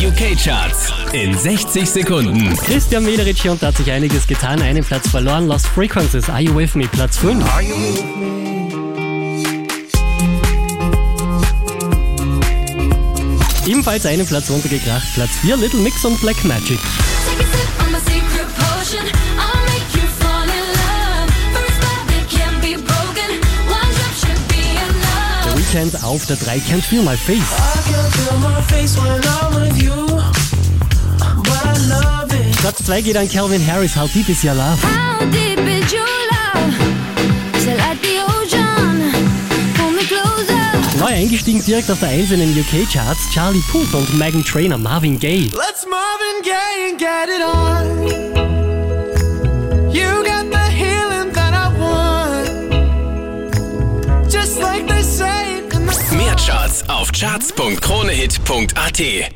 UK-Charts in 60 Sekunden. Christian Mederich und da hat sich einiges getan. Einen Platz verloren. Lost Frequencies. Are You With Me? Platz 5. Ebenfalls einen Platz runtergekracht. Platz 4. Little Mix und Black Magic. Weekend auf der 3. Can't Feel My Face. Platz 2 geht an Calvin Harris. How Deep Is Your Love? How deep is your love? Till like the ocean. Pull me closer. Neu eingestiegen direkt auf der 1 in den UK-Charts. Charlie Puth und Megan Trainor. Marvin Gaye. Let's Marvin Gaye and get it on. You got the healing that I want. Just like they say in the Mehr Charts auf charts.kronehit.at